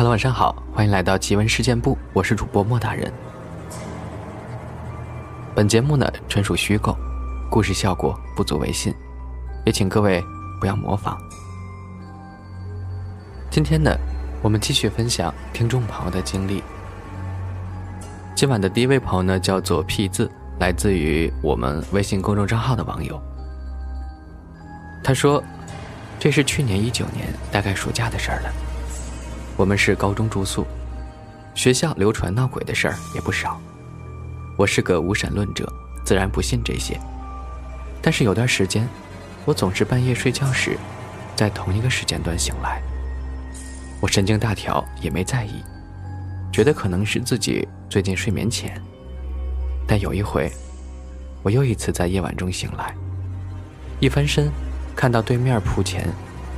Hello，晚上好，欢迎来到奇闻事件部，我是主播莫大人。本节目呢纯属虚构，故事效果不足为信，也请各位不要模仿。今天呢，我们继续分享听众朋友的经历。今晚的第一位朋友呢，叫做 P 字，来自于我们微信公众账号的网友。他说：“这是去年一九年，大概暑假的事儿了。我们是高中住宿，学校流传闹鬼的事儿也不少。我是个无神论者，自然不信这些。但是有段时间，我总是半夜睡觉时，在同一个时间段醒来。我神经大条，也没在意，觉得可能是自己最近睡眠浅。但有一回，我又一次在夜晚中醒来，一翻身。”看到对面铺前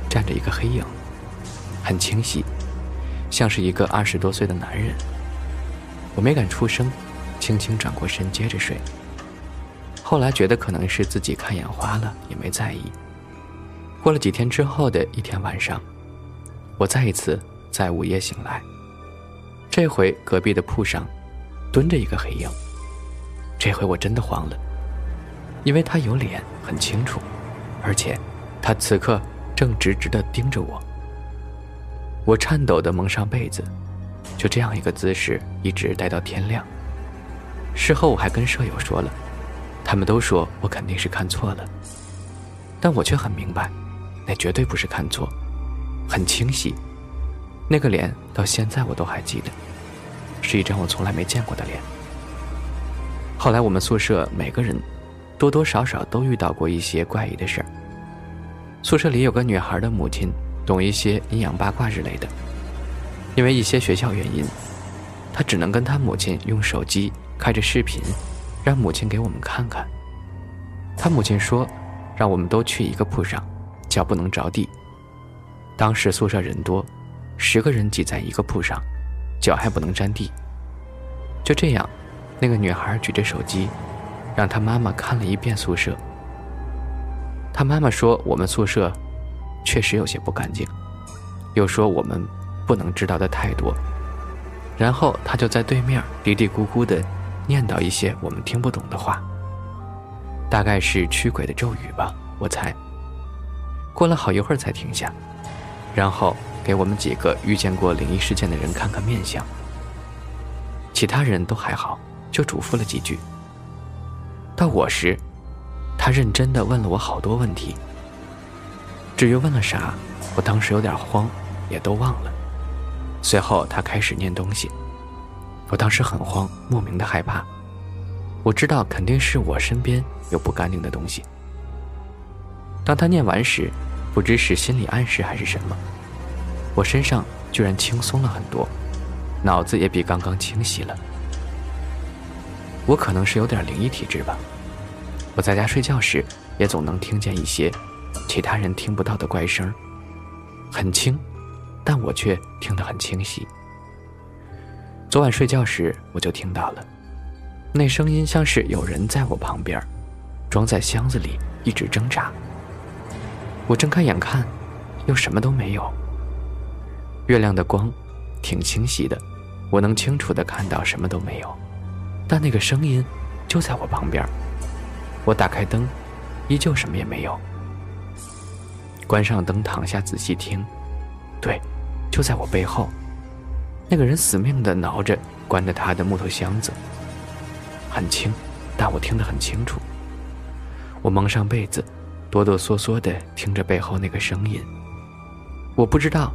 站着一个黑影，很清晰，像是一个二十多岁的男人。我没敢出声，轻轻转过身接着睡。后来觉得可能是自己看眼花了，也没在意。过了几天之后的一天晚上，我再一次在午夜醒来，这回隔壁的铺上蹲着一个黑影。这回我真的慌了，因为他有脸很清楚，而且。他此刻正直直地盯着我，我颤抖地蒙上被子，就这样一个姿势一直待到天亮。事后我还跟舍友说了，他们都说我肯定是看错了，但我却很明白，那绝对不是看错，很清晰，那个脸到现在我都还记得，是一张我从来没见过的脸。后来我们宿舍每个人多多少少都遇到过一些怪异的事儿。宿舍里有个女孩的母亲，懂一些阴阳八卦之类的。因为一些学校原因，他只能跟他母亲用手机开着视频，让母亲给我们看看。他母亲说，让我们都去一个铺上，脚不能着地。当时宿舍人多，十个人挤在一个铺上，脚还不能沾地。就这样，那个女孩举着手机，让她妈妈看了一遍宿舍。他妈妈说：“我们宿舍确实有些不干净，又说我们不能知道的太多。”然后他就在对面嘀嘀咕咕的念叨一些我们听不懂的话，大概是驱鬼的咒语吧，我猜。过了好一会儿才停下，然后给我们几个遇见过灵异事件的人看看面相。其他人都还好，就嘱咐了几句。到我时。他认真的问了我好多问题，至于问了啥，我当时有点慌，也都忘了。随后他开始念东西，我当时很慌，莫名的害怕。我知道肯定是我身边有不干净的东西。当他念完时，不知是心理暗示还是什么，我身上居然轻松了很多，脑子也比刚刚清晰了。我可能是有点灵异体质吧。我在家睡觉时，也总能听见一些其他人听不到的怪声，很轻，但我却听得很清晰。昨晚睡觉时，我就听到了，那声音像是有人在我旁边，装在箱子里一直挣扎。我睁开眼看，又什么都没有。月亮的光挺清晰的，我能清楚的看到什么都没有，但那个声音就在我旁边。我打开灯，依旧什么也没有。关上灯，躺下仔细听，对，就在我背后。那个人死命的挠着关着他的木头箱子，很轻，但我听得很清楚。我蒙上被子，哆哆嗦嗦的听着背后那个声音。我不知道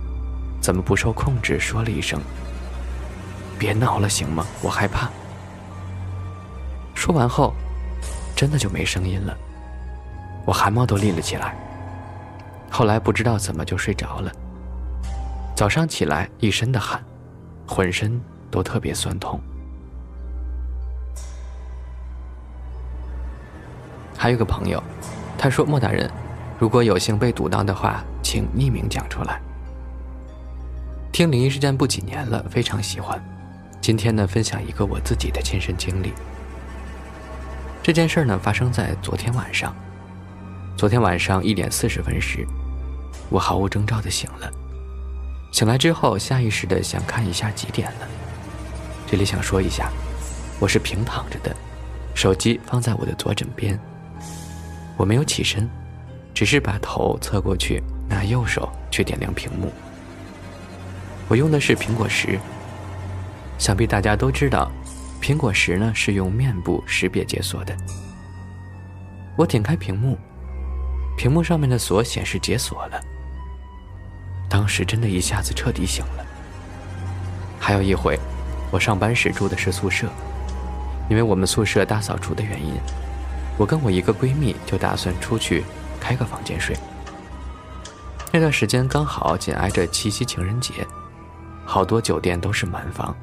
怎么不受控制说了一声：“别闹了，行吗？我害怕。”说完后。真的就没声音了，我汗毛都立了起来。后来不知道怎么就睡着了。早上起来一身的汗，浑身都特别酸痛。还有个朋友，他说：“莫大人，如果有幸被堵到的话，请匿名讲出来。”听灵异事件不几年了，非常喜欢。今天呢，分享一个我自己的亲身经历。这件事呢，发生在昨天晚上。昨天晚上一点四十分时，我毫无征兆的醒了，醒来之后，下意识的想看一下几点了。这里想说一下，我是平躺着的，手机放在我的左枕边。我没有起身，只是把头侧过去，拿右手去点亮屏幕。我用的是苹果十，想必大家都知道，苹果十呢是用面部识别解锁的。我点开屏幕，屏幕上面的锁显示解锁了。当时真的一下子彻底醒了。还有一回，我上班时住的是宿舍，因为我们宿舍大扫除的原因，我跟我一个闺蜜就打算出去开个房间睡。那段时间刚好紧挨着七夕情人节，好多酒店都是满房，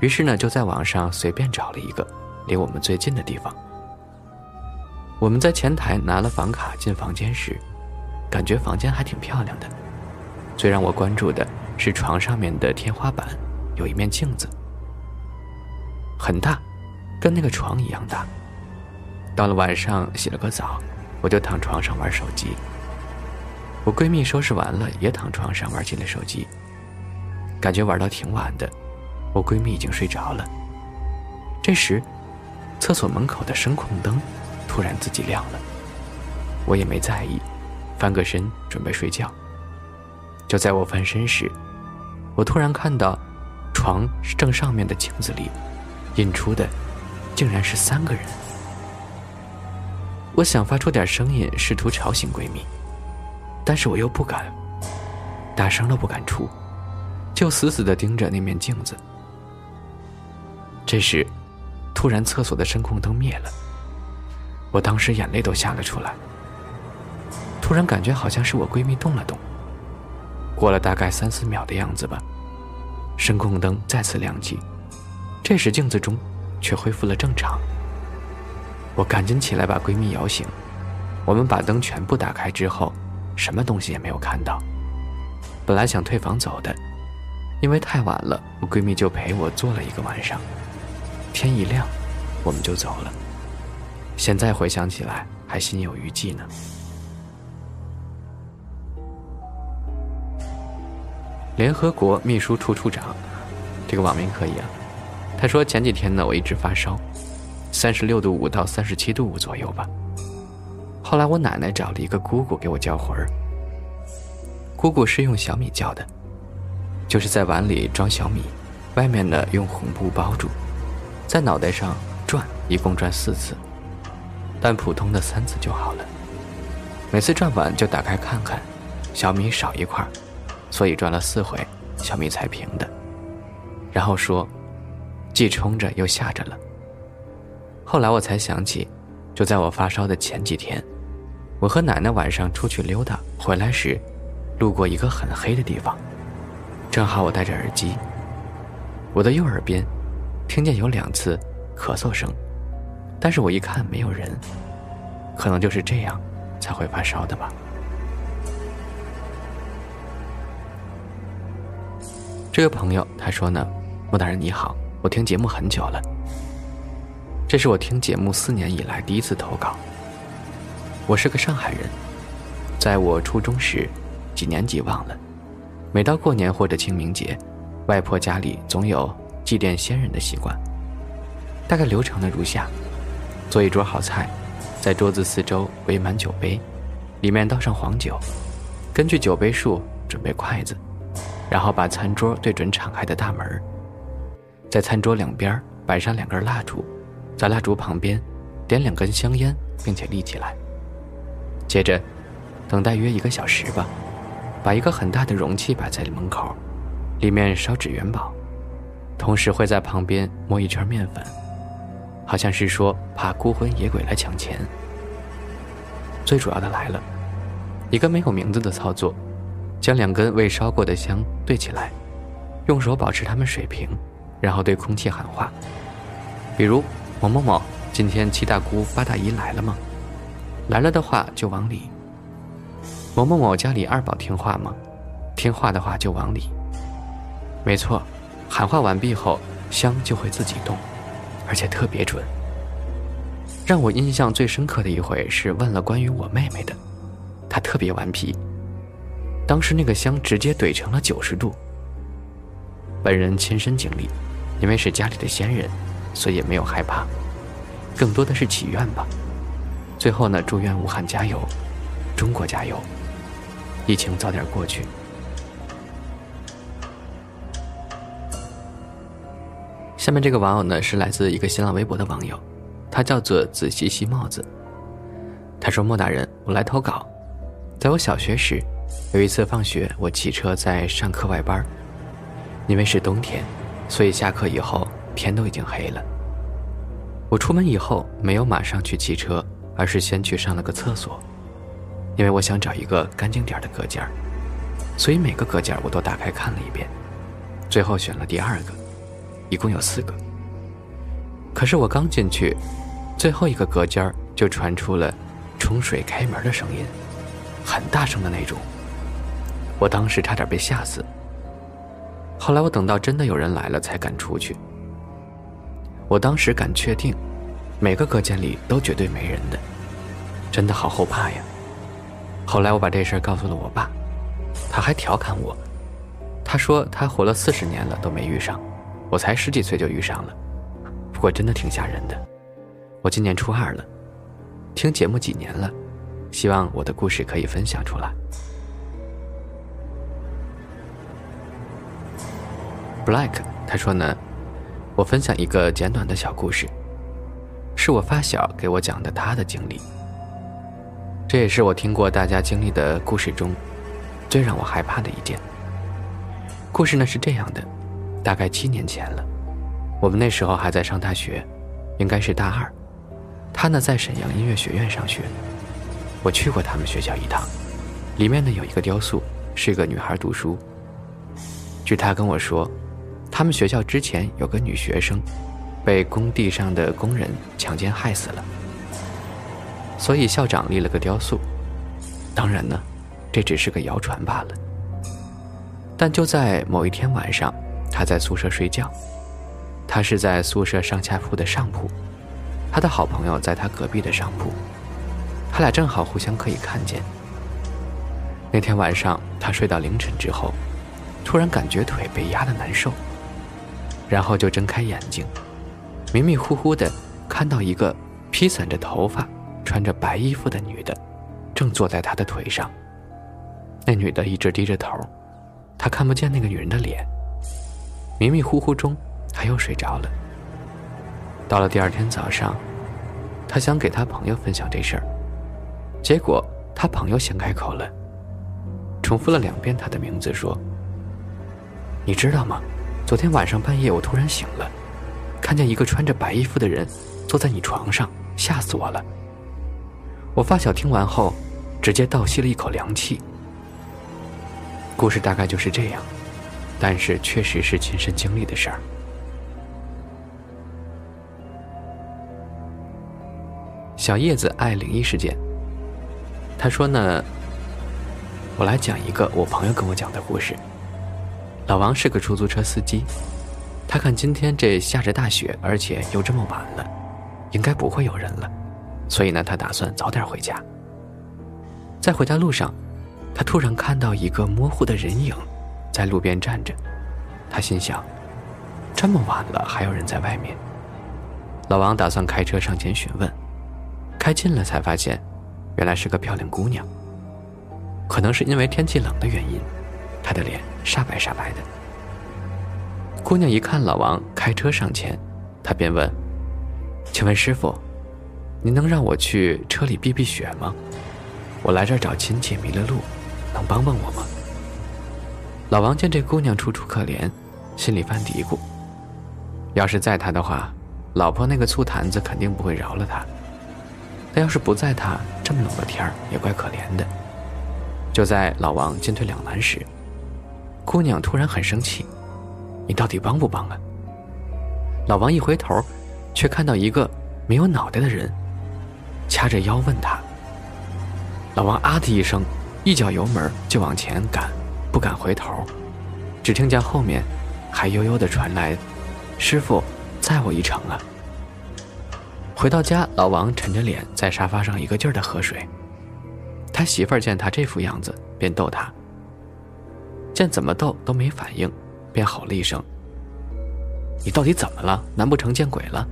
于是呢就在网上随便找了一个离我们最近的地方。我们在前台拿了房卡进房间时，感觉房间还挺漂亮的。最让我关注的是床上面的天花板有一面镜子，很大，跟那个床一样大。到了晚上洗了个澡，我就躺床上玩手机。我闺蜜收拾完了也躺床上玩起了手机，感觉玩到挺晚的，我闺蜜已经睡着了。这时，厕所门口的声控灯。突然自己亮了，我也没在意，翻个身准备睡觉。就在我翻身时，我突然看到床正上面的镜子里映出的竟然是三个人。我想发出点声音试图吵醒闺蜜，但是我又不敢，大声都不敢出，就死死地盯着那面镜子。这时，突然厕所的声控灯灭了。我当时眼泪都下了出来，突然感觉好像是我闺蜜动了动。过了大概三四秒的样子吧，声控灯再次亮起，这时镜子中却恢复了正常。我赶紧起来把闺蜜摇醒，我们把灯全部打开之后，什么东西也没有看到。本来想退房走的，因为太晚了，我闺蜜就陪我坐了一个晚上。天一亮，我们就走了。现在回想起来，还心有余悸呢。联合国秘书处处长，这个网名可以啊。他说前几天呢，我一直发烧，三十六度五到三十七度五左右吧。后来我奶奶找了一个姑姑给我叫魂儿。姑姑是用小米叫的，就是在碗里装小米，外面呢用红布包住，在脑袋上转，一共转四次。但普通的三次就好了。每次转完就打开看看，小米少一块，所以转了四回，小米才平的。然后说，既冲着又吓着了。后来我才想起，就在我发烧的前几天，我和奶奶晚上出去溜达，回来时，路过一个很黑的地方，正好我戴着耳机，我的右耳边，听见有两次咳嗽声。但是我一看没有人，可能就是这样才会发烧的吧。这个朋友他说呢，莫大人你好，我听节目很久了，这是我听节目四年以来第一次投稿。我是个上海人，在我初中时，几年级忘了，每到过年或者清明节，外婆家里总有祭奠先人的习惯，大概流程呢如下。做一桌好菜，在桌子四周围满酒杯，里面倒上黄酒，根据酒杯数准备筷子，然后把餐桌对准敞开的大门，在餐桌两边摆上两根蜡烛，在蜡烛旁边点两根香烟，并且立起来。接着，等待约一个小时吧，把一个很大的容器摆在门口，里面烧纸元宝，同时会在旁边摸一圈面粉。好像是说怕孤魂野鬼来抢钱。最主要的来了，一个没有名字的操作，将两根未烧过的香对起来，用手保持它们水平，然后对空气喊话，比如某某某，今天七大姑八大姨来了吗？来了的话就往里。某某某家里二宝听话吗？听话的话就往里。没错，喊话完毕后，香就会自己动。而且特别准。让我印象最深刻的一回是问了关于我妹妹的，她特别顽皮。当时那个香直接怼成了九十度。本人亲身经历，因为是家里的先人，所以没有害怕，更多的是祈愿吧。最后呢，祝愿武汉加油，中国加油，疫情早点过去。下面这个网友呢，是来自一个新浪微博的网友，他叫做仔细细帽子。他说：“莫大人，我来投稿。在我小学时，有一次放学，我骑车在上课外班。因为是冬天，所以下课以后天都已经黑了。我出门以后没有马上去骑车，而是先去上了个厕所，因为我想找一个干净点的隔间所以每个隔间我都打开看了一遍，最后选了第二个，一共有四个。可是我刚进去，最后一个隔间就传出了。”冲水开门的声音，很大声的那种。我当时差点被吓死。后来我等到真的有人来了，才敢出去。我当时敢确定，每个隔间里都绝对没人的，真的好后怕呀。后来我把这事儿告诉了我爸，他还调侃我，他说他活了四十年了都没遇上，我才十几岁就遇上了。不过真的挺吓人的。我今年初二了。听节目几年了，希望我的故事可以分享出来。Black，他说呢，我分享一个简短的小故事，是我发小给我讲的他的经历。这也是我听过大家经历的故事中，最让我害怕的一件。故事呢是这样的，大概七年前了，我们那时候还在上大学，应该是大二。他呢在沈阳音乐学院上学，我去过他们学校一趟，里面呢有一个雕塑，是一个女孩读书。据他跟我说，他们学校之前有个女学生，被工地上的工人强奸害死了，所以校长立了个雕塑。当然呢，这只是个谣传罢了。但就在某一天晚上，他在宿舍睡觉，他是在宿舍上下铺的上铺。他的好朋友在他隔壁的上铺，他俩正好互相可以看见。那天晚上，他睡到凌晨之后，突然感觉腿被压得难受，然后就睁开眼睛，迷迷糊糊的看到一个披散着头发、穿着白衣服的女的，正坐在他的腿上。那女的一直低着头，他看不见那个女人的脸。迷迷糊糊中，他又睡着了。到了第二天早上，他想给他朋友分享这事儿，结果他朋友先开口了，重复了两遍他的名字，说：“你知道吗？昨天晚上半夜我突然醒了，看见一个穿着白衣服的人坐在你床上，吓死我了。”我发小听完后，直接倒吸了一口凉气。故事大概就是这样，但是确实是亲身经历的事儿。小叶子爱灵异事件。他说呢，我来讲一个我朋友跟我讲的故事。老王是个出租车司机，他看今天这下着大雪，而且又这么晚了，应该不会有人了，所以呢，他打算早点回家。在回家路上，他突然看到一个模糊的人影在路边站着，他心想，这么晚了还有人在外面。老王打算开车上前询问。开近了才发现，原来是个漂亮姑娘。可能是因为天气冷的原因，她的脸煞白煞白的。姑娘一看老王开车上前，她便问：“请问师傅，您能让我去车里避避雪吗？我来这儿找亲戚迷了路，能帮帮我吗？”老王见这姑娘楚楚可怜，心里犯嘀咕：要是在他的话，老婆那个醋坛子肯定不会饶了他。但要是不在他这么冷的天儿，也怪可怜的。就在老王进退两难时，姑娘突然很生气：“你到底帮不帮啊？”老王一回头，却看到一个没有脑袋的人，掐着腰问他。老王啊的一声，一脚油门就往前赶，不敢回头，只听见后面还悠悠的传来：“师傅，载我一程啊。”回到家，老王沉着脸在沙发上一个劲儿的喝水。他媳妇儿见他这副样子，便逗他：“见怎么逗都没反应，便吼了一声：“你到底怎么了？难不成见鬼了？”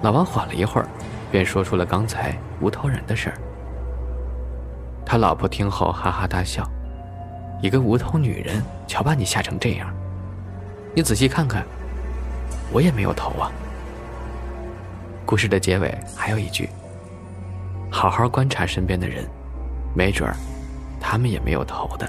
老王缓了一会儿，便说出了刚才无头人的事儿。他老婆听后哈哈大笑：“一个无头女人，瞧把你吓成这样！你仔细看看，我也没有头啊。”故事的结尾还有一句：“好好观察身边的人，没准儿，他们也没有头的。”